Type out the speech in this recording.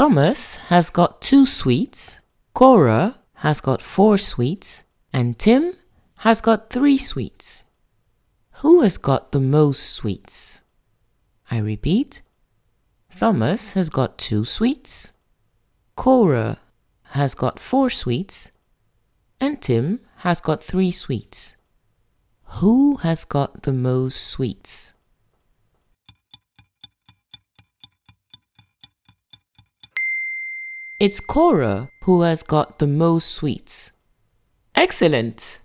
Thomas has got two sweets, Cora has got four sweets, and Tim has got three sweets. Who has got the most sweets? I repeat. Thomas has got two sweets. Cora has got four sweets. And Tim has got three sweets. Who has got the most sweets? It's Cora who has got the most sweets. Excellent!